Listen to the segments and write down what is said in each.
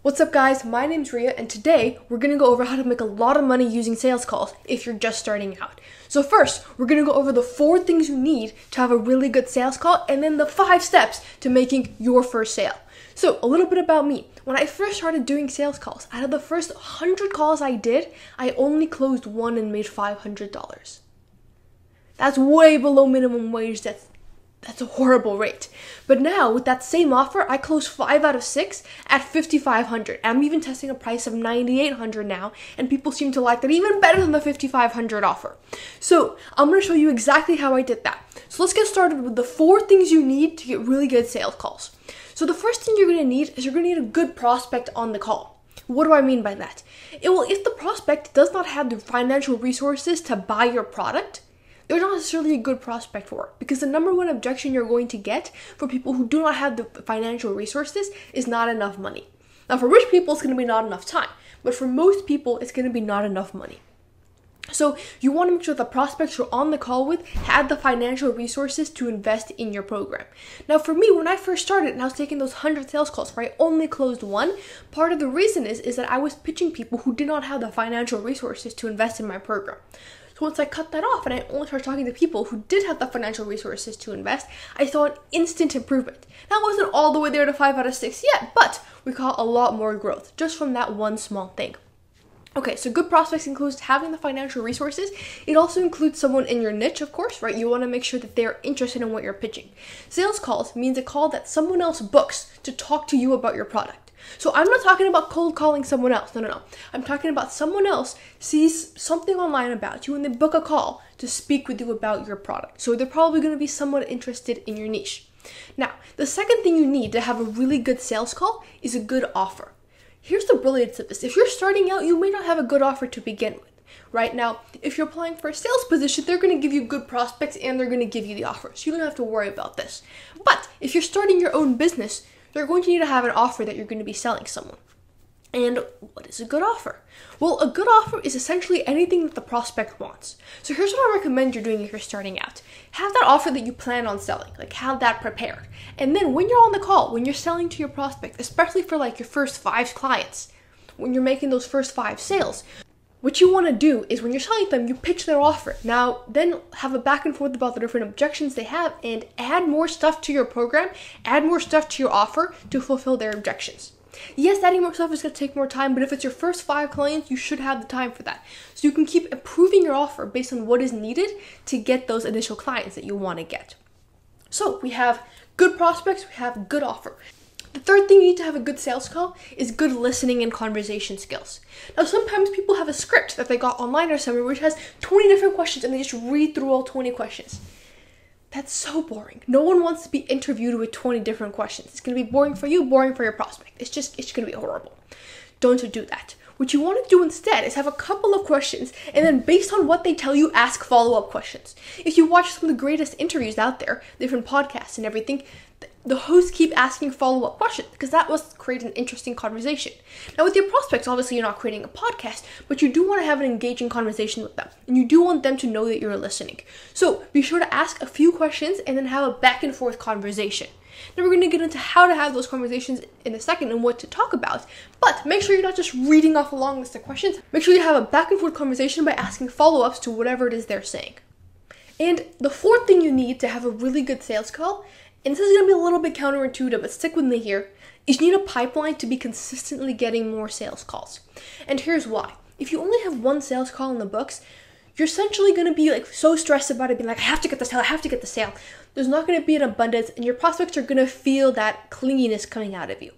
What's up, guys? My name's Ria, and today we're gonna go over how to make a lot of money using sales calls if you're just starting out. So, first, we're gonna go over the four things you need to have a really good sales call, and then the five steps to making your first sale. So, a little bit about me. When I first started doing sales calls, out of the first 100 calls I did, I only closed one and made $500. That's way below minimum wage. That's that's a horrible rate. But now with that same offer, I close five out of six at 5,500. I'm even testing a price of 9,800 now, and people seem to like that even better than the 5,500 offer. So I'm gonna show you exactly how I did that. So let's get started with the four things you need to get really good sales calls. So the first thing you're gonna need is you're gonna need a good prospect on the call. What do I mean by that? It will if the prospect does not have the financial resources to buy your product, they're not necessarily a good prospect for because the number one objection you're going to get for people who do not have the financial resources is not enough money. Now, for rich people, it's going to be not enough time, but for most people, it's going to be not enough money. So you want to make sure the prospects you're on the call with had the financial resources to invest in your program. Now for me, when I first started and I was taking those 100 sales calls where I only closed one, part of the reason is, is that I was pitching people who did not have the financial resources to invest in my program. So once I cut that off and I only started talking to people who did have the financial resources to invest, I saw an instant improvement. That wasn't all the way there to 5 out of 6 yet, but we caught a lot more growth just from that one small thing. Okay, so good prospects includes having the financial resources. It also includes someone in your niche, of course, right? You want to make sure that they're interested in what you're pitching. Sales calls means a call that someone else books to talk to you about your product. So I'm not talking about cold calling someone else. No, no, no. I'm talking about someone else sees something online about you and they book a call to speak with you about your product. So they're probably going to be somewhat interested in your niche. Now, the second thing you need to have a really good sales call is a good offer. Here's the brilliance of this. If you're starting out, you may not have a good offer to begin with. Right now, if you're applying for a sales position, they're going to give you good prospects and they're going to give you the offers. You don't have to worry about this. But if you're starting your own business, you're going to need to have an offer that you're going to be selling someone. And what is a good offer? Well, a good offer is essentially anything that the prospect wants. So here's what I recommend you're doing if you're starting out. Have that offer that you plan on selling, like have that prepared. And then when you're on the call, when you're selling to your prospect, especially for like your first five clients, when you're making those first five sales, what you want to do is when you're selling them, you pitch their offer. Now, then have a back and forth about the different objections they have and add more stuff to your program, add more stuff to your offer to fulfill their objections. Yes, adding more stuff is going to take more time, but if it's your first five clients, you should have the time for that. So you can keep improving your offer based on what is needed to get those initial clients that you want to get. So we have good prospects, we have good offer. The third thing you need to have a good sales call is good listening and conversation skills. Now, sometimes people have a script that they got online or somewhere which has 20 different questions and they just read through all 20 questions. That's so boring. No one wants to be interviewed with 20 different questions. It's going to be boring for you, boring for your prospect. It's just, it's going to be horrible. Don't do that. What you want to do instead is have a couple of questions and then based on what they tell you, ask follow up questions. If you watch some of the greatest interviews out there, different podcasts and everything, the hosts keep asking follow up questions because that was create an interesting conversation. Now, with your prospects, obviously you're not creating a podcast, but you do want to have an engaging conversation with them, and you do want them to know that you're listening. So be sure to ask a few questions and then have a back and forth conversation. Now we're going to get into how to have those conversations in a second and what to talk about. But make sure you're not just reading off a long list of questions. Make sure you have a back and forth conversation by asking follow-ups to whatever it is they're saying. And the fourth thing you need to have a really good sales call and this is going to be a little bit counterintuitive, but stick with me here, is you need a pipeline to be consistently getting more sales calls. And here's why. If you only have one sales call in the books, you're essentially going to be like so stressed about it, being like, I have to get the sale, I have to get the sale. There's not going to be an abundance, and your prospects are going to feel that clinginess coming out of you,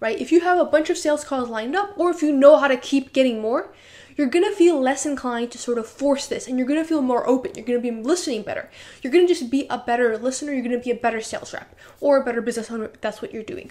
right? If you have a bunch of sales calls lined up, or if you know how to keep getting more, you're gonna feel less inclined to sort of force this and you're gonna feel more open. You're gonna be listening better. You're gonna just be a better listener. You're gonna be a better sales rep or a better business owner that's what you're doing.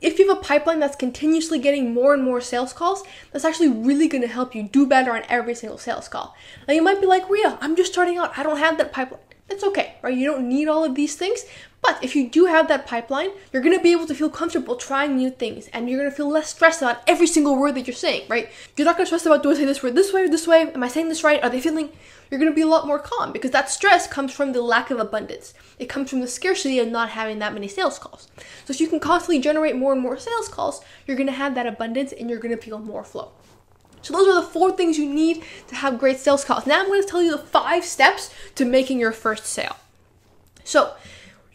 If you have a pipeline that's continuously getting more and more sales calls, that's actually really gonna help you do better on every single sales call. Now you might be like, Ria, I'm just starting out. I don't have that pipeline. It's okay, right? You don't need all of these things, But if you do have that pipeline, you're to be able to feel comfortable trying new things and you're to feel less stressed about every single word that you're saying, right? You're not to stress about do I say this word this way or this way? Am I saying this right? Are they feeling? You're to be a lot more calm because that stress comes from the lack of abundance. It comes from the scarcity of not having that many sales calls. So if you can constantly generate more and more sales calls, you're to have that abundance and you're to feel more flow. So those are the four things you need to have great sales calls. Now I'm going to tell you the five steps to making your first sale. So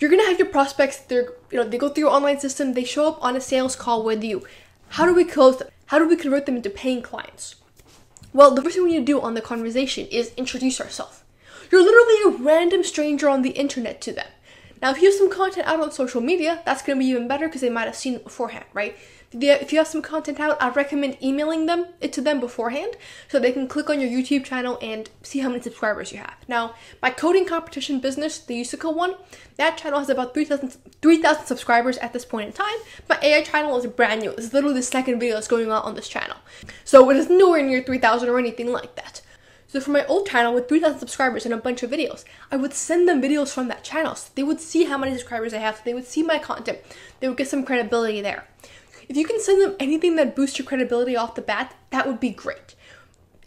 you're gonna have your prospects. They're you know they go through your online system. They show up on a sales call with you. How do we close them? How do we convert them into paying clients? Well, the first thing we need to do on the conversation is introduce ourselves. You're literally a random stranger on the internet to them. Now, if you have some content out on social media, that's to be even better because they might have seen it beforehand, right? If you have some content out, I'd recommend emailing them it to them beforehand so they can click on your YouTube channel and see how many subscribers you have. Now, my coding competition business, the USACO one, that channel has about 3,000 3, subscribers at this point in time. My AI channel is brand new. It's literally the second video that's going on on this channel. So it is nowhere near 3,000 or anything like that. So for my old channel with 3,000 subscribers and a bunch of videos, I would send them videos from that channel. So they would see how many subscribers I have. So they would see my content. They would get some credibility there. If you can send them anything that boosts your credibility off the bat, that would be great.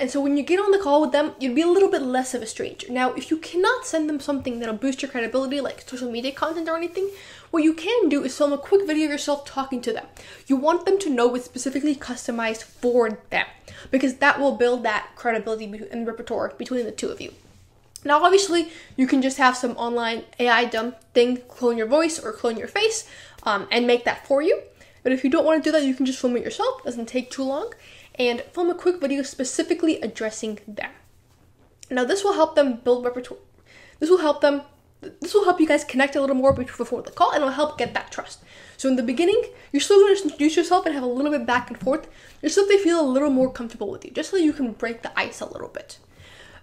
And so when you get on the call with them, you'd be a little bit less of a stranger. Now, if you cannot send them something that'll boost your credibility, like social media content or anything, what you can do is film a quick video of yourself talking to them. You want them to know it's specifically customized for them, because that will build that credibility and repertoire between the two of you. Now, obviously, you can just have some online AI dumb thing clone your voice or clone your face um, and make that for you. But if you don't want to do that, you can just film it yourself. It doesn't take too long. And film a quick video specifically addressing them. Now this will help them build repertoire. This will help them this will help you guys connect a little more before the call and it'll help get that trust. So in the beginning, you're still going to introduce yourself and have a little bit back and forth just so they feel a little more comfortable with you, just so you can break the ice a little bit.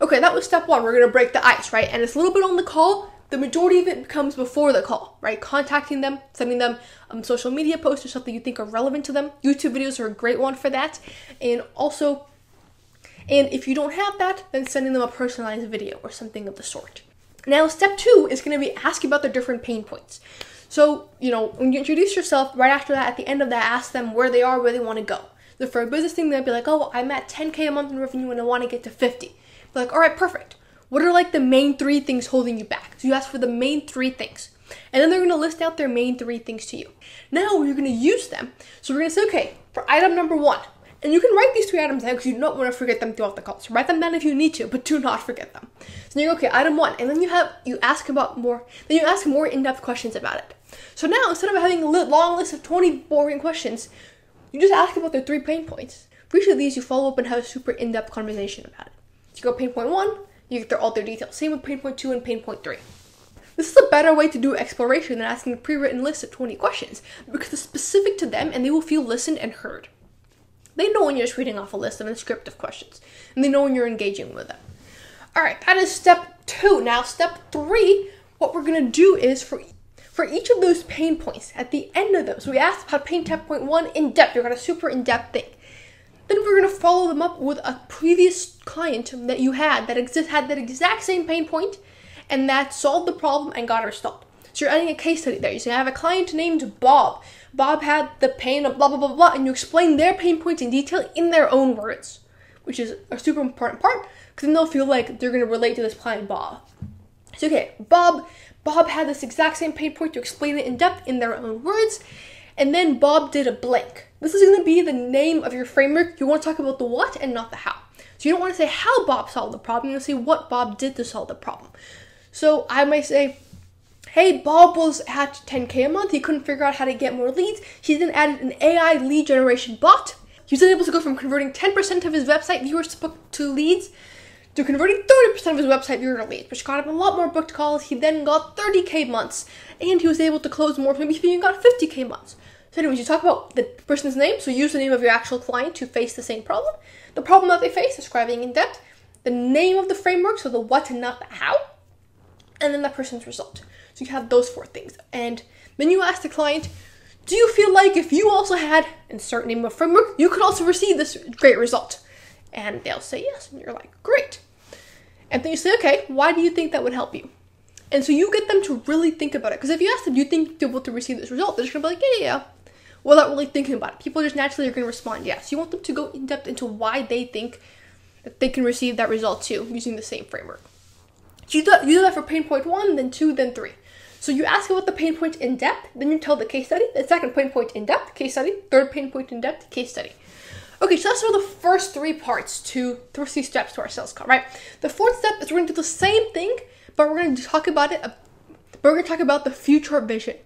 Okay, that was step one. We're going to break the ice, right? And it's a little bit on the call, the majority of it comes before the call, right? Contacting them, sending them um, social media posts or something you think are relevant to them. YouTube videos are a great one for that. And also, and if you don't have that, then sending them a personalized video or something of the sort. Now, step two is going to be asking about their different pain points. So, you know, when you introduce yourself, right after that, at the end of that, ask them where they are, where they want to go. So for a business thing, they'd be like, oh, I'm at 10K a month in revenue and I want to get to 50. Be like, all right, perfect. What are like the main three things holding you back? So you ask for the main three things. And then they're to list out their main three things to you. Now you're to use them. So we're to say, okay, for item number one, and you can write these three items down because you don't want to forget them throughout the call. So write them down if you need to, but do not forget them. So you go, okay, item one, and then you have you ask about more. Then you ask more in-depth questions about it. So now instead of having a long list of 20 boring questions, you just ask about their three pain points. For each of these, you follow up and have a super in-depth conversation about it. So you go pain point one, you get their, all their details. Same with pain point two and pain point three. This is a better way to do exploration than asking a pre-written list of 20 questions because it's specific to them and they will feel listened and heard. They know when you're just reading off a list of a script of questions, and they know when you're engaging with them. All right, that is step two. Now, step three, what we're gonna do is for for each of those pain points at the end of them. So we asked about pain point one in depth. You're gonna super in depth thing. Then we're gonna follow them up with a previous client that you had that exist had that exact same pain point and that solved the problem and got it resolved. So you're adding a case study there. You say, I have a client named Bob. Bob had the pain of blah blah blah blah, and you explain their pain points in detail in their own words, which is a super important part because then they'll feel like they're gonna relate to this client Bob. So okay, Bob Bob had this exact same pain point to explain it in depth in their own words, and then Bob did a blank. This is going to be the name of your framework. You want to talk about the what and not the how. So you don't want to say how Bob solved the problem, you want to say what Bob did to solve the problem. So I might say, hey, Bob was at 10K a month. He couldn't figure out how to get more leads. He then added an AI lead generation bot. He was able to go from converting 10% of his website viewers to leads to converting 30% of his website viewer to leads, which got him a lot more booked calls. He then got 30k months, and he was able to close more. Maybe he even got 50k months. So, anyways, you talk about the person's name, so use the name of your actual client to face the same problem, the problem that they face, describing in depth, the name of the framework, so the what and not the how, and then the person's result. So you have those four things. And then you ask the client, do you feel like if you also had insert name of framework, you could also receive this great result? And they'll say yes, and you're like, great. And then you say, okay, why do you think that would help you? And so you get them to really think about it. Because if you ask them, do you think you'll be able to receive this result? They're just gonna be like, yeah, yeah, yeah. Without really thinking about it. People just naturally are gonna respond yes. You want them to go in depth into why they think that they can receive that result too using the same framework. You do, that, you do that for pain point one, then two, then three. So you ask about the pain point in depth, then you tell the case study, the second pain point in depth, case study, third pain point in depth, case study. Okay, so that's for the first three parts to three steps to our sales call, right? The fourth step is we're gonna do the same thing, but we're gonna talk about it, but we're gonna talk about the future vision.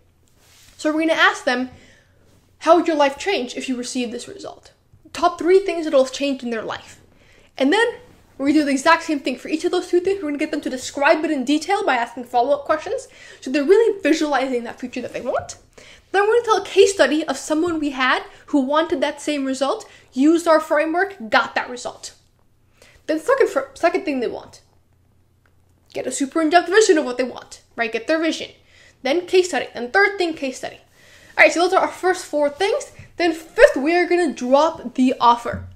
So we're gonna ask them, how would your life change if you received this result? Top three things that'll have changed in their life. And then we're gonna do the exact same thing for each of those two things. We're gonna get them to describe it in detail by asking follow up questions. So they're really visualizing that future that they want. Then we're gonna tell a case study of someone we had who wanted that same result, used our framework, got that result. Then second second thing they want. Get a super in-depth vision of what they want, right? Get their vision. Then case study. And third thing, case study. All right, so those are our first four things. Then fifth, we are gonna drop the offer.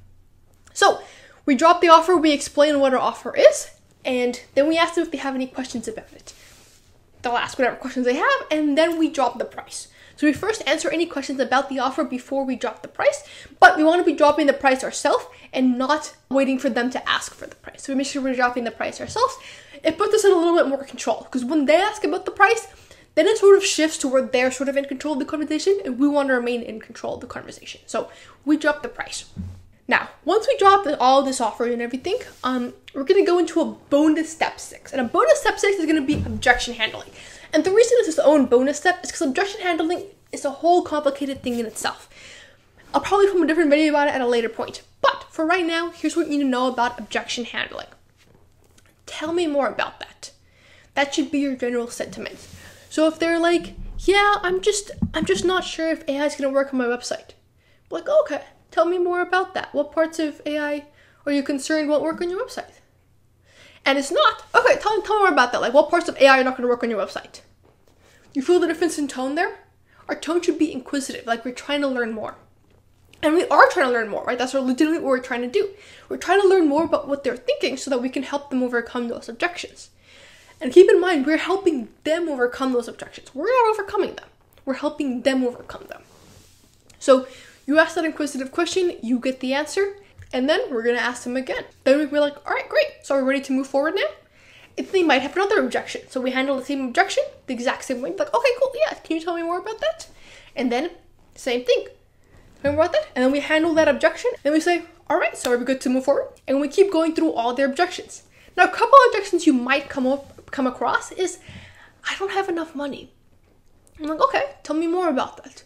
So we drop the offer, we explain what our offer is, and then we ask them if they have any questions about it. They'll ask whatever questions they have, and then we drop the price. So we first answer any questions about the offer before we drop the price, but we want to be dropping the price ourselves and not waiting for them to ask for the price. So we make sure we're dropping the price ourselves. It puts us in a little bit more control because when they ask about the price, then it sort of shifts to where they're sort of in control of the conversation and we want to remain in control of the conversation. So we drop the price. Now, once we drop all this offer and everything, um, we're gonna go into a bonus step six. And a bonus step six is gonna be objection handling. And the reason it's its own bonus step is because objection handling is a whole complicated thing in itself. I'll probably film a different video about it at a later point. But for right now, here's what you need to know about objection handling. Tell me more about that. That should be your general sentiment. So if they're like, yeah, I'm just I'm just not sure if AI is gonna work on my website. Like, okay, Tell me more about that. What parts of AI are you concerned won't work on your website? And it's not. Okay, tell, tell me more about that. Like, what parts of AI are not going to work on your website? You feel the difference in tone there? Our tone should be inquisitive, like we're trying to learn more. And we are trying to learn more, right? That's legitimately what we're trying to do. We're trying to learn more about what they're thinking so that we can help them overcome those objections. And keep in mind, we're helping them overcome those objections. We're not overcoming them, we're helping them overcome them. So you ask that inquisitive question, you get the answer, and then we're gonna ask them again. Then we'll be like, all right, great. So we're ready to move forward now? If they might have another objection. So we handle the same objection the exact same way. Like, okay, cool, yeah, can you tell me more about that? And then, same thing. Me about that. And then we handle that objection. And we say, all right, so are we good to move forward? And we keep going through all their objections. Now, a couple of objections you might come up come across is, I don't have enough money. I'm like, okay, tell me more about that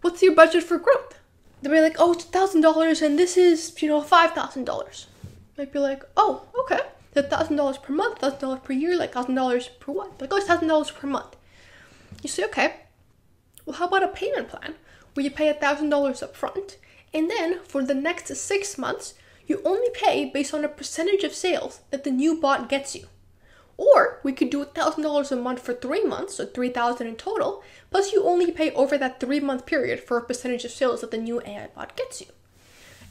what's your budget for growth? They'll be like, oh, it's thousand dollars, and this is, you know, five thousand dollars. Might be like, oh, okay, thousand dollars per month, thousand dollars per year, like thousand dollars per what? Like, oh, it's thousand dollars per month. You say, okay, well, how about a payment plan where you pay a thousand dollars up front, and then for the next six months, you only pay based on a percentage of sales that the new bot gets you. Or we could do $1,000 a month for three months, so 3,000 in total, plus you only pay over that three month period for a percentage of sales that the new AI bot gets you.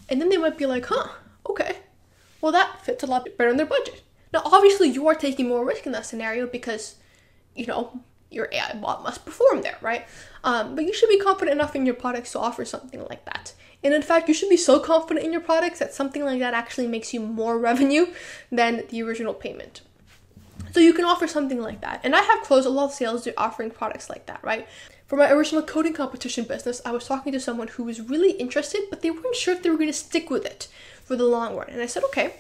And then they might be like, huh, okay, well, that fits a lot better in their budget. Now, obviously, you are taking more risk in that scenario because, you know, your AI bot must perform there, right? Um, but you should be confident enough in your products to offer something like that. And in fact, you should be so confident in your products that something like that actually makes you more revenue than the original payment. So you can offer something like that. And I have closed a lot of sales offering products like that, right? For my original coding competition business, I was talking to someone who was really interested, but they weren't sure if they were going to stick with it for the long run. And I said, okay,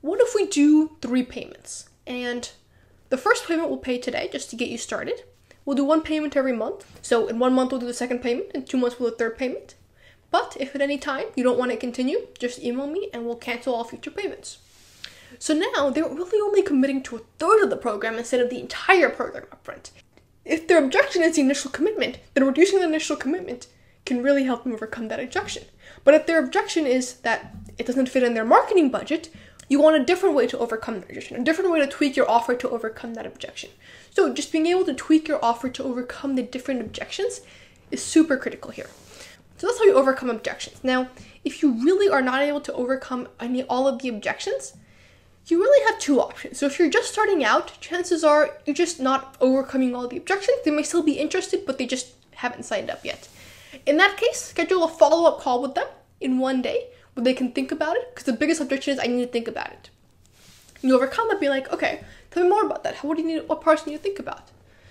what if we do three payments? And the first payment we'll pay today just to get you started. We'll do one payment every month. So in one month, we'll do the second payment, in two months, we'll do the third payment. But if at any time you don't want to continue, just email me and we'll cancel all future payments. So now they're really only committing to a third of the program instead of the entire program upfront. If their objection is the initial commitment, then reducing the initial commitment can really help them overcome that objection. But if their objection is that it doesn't fit in their marketing budget, you want a different way to overcome that objection, a different way to tweak your offer to overcome that objection. So just being able to tweak your offer to overcome the different objections is super critical here. So that's how you overcome objections. Now, if you really are not able to overcome any all of the objections, you really have two options. So if you're just starting out, chances are you're just not overcoming all the objections. They may still be interested, but they just haven't signed up yet. In that case, schedule a follow up call with them in one day where they can think about it because the biggest objection is I need to think about it. You overcome that, be like, okay, tell me more about that. What do you need? What parts do you think about?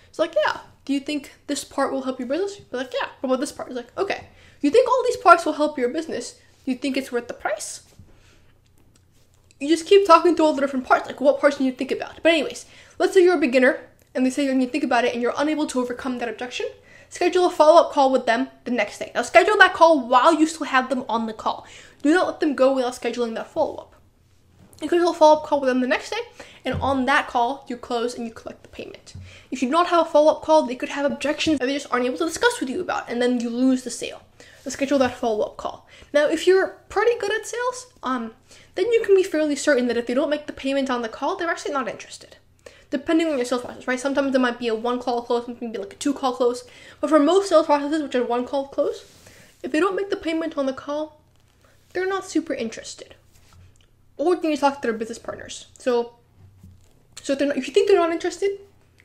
It's like, yeah. Do you think this part will help your business? Be like, yeah. What about this part? It's like, okay. You think all these parts will help your business? Do you think it's worth the price? You just keep talking through all the different parts. Like, what parts you think about? But anyways, let's say you're a beginner and they say you need to think about it and you're unable to overcome that objection. Schedule a follow up call with them the next day. Now, schedule that call while you still have them on the call. Do not let them go without scheduling that follow up. You schedule a follow up call with them the next day, and on that call, you close and you collect the payment. If you do not have a follow up call, they could have objections that they just aren't able to discuss with you about, and then you lose the sale. Schedule that follow up call. Now, if you're pretty good at sales, um, then you can be fairly certain that if they don't make the payment on the call, they're actually not interested depending on your sales process, right? Sometimes it might be a one call close, sometimes it might be like a two call close. But for most sales processes, which are one call close, if they don't make the payment on the call, they're not super interested. Or they need to talk to their business partners. So, so if, not, if you think they're not interested,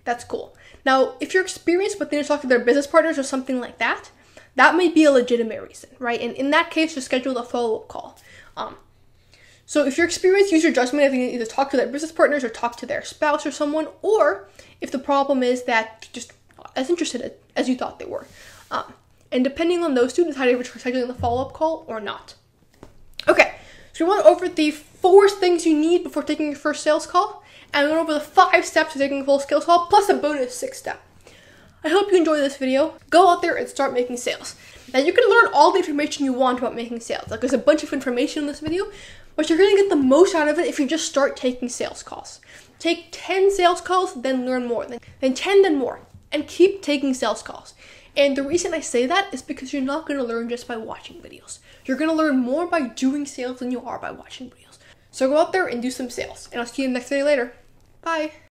that's cool. Now, if you're experienced but they need to talk to their business partners or something like that, that may be a legitimate reason, right? And in that case, just schedule a follow up call. Um, so if you're experienced, use your judgment if you either talk to their business partners or talk to their spouse or someone, or if the problem is that just as interested as you thought they were. Um, and depending on those two, decide if you're scheduling the follow-up call or not. Okay, so we went over the four things you need before taking your first sales call, and we went over the five steps to taking a full sales call, plus a bonus six step. I hope you enjoy this video. Go out there and start making sales. Now you can learn all the information you want about making sales. Like there's a bunch of information in this video, but you're gonna get the most out of it if you just start taking sales calls. Take 10 sales calls, then learn more. Then, then 10, then more. And keep taking sales calls. And the reason I say that is because you're not gonna learn just by watching videos. You're gonna learn more by doing sales than you are by watching videos. So go out there and do some sales. And I'll see you next video later. Bye.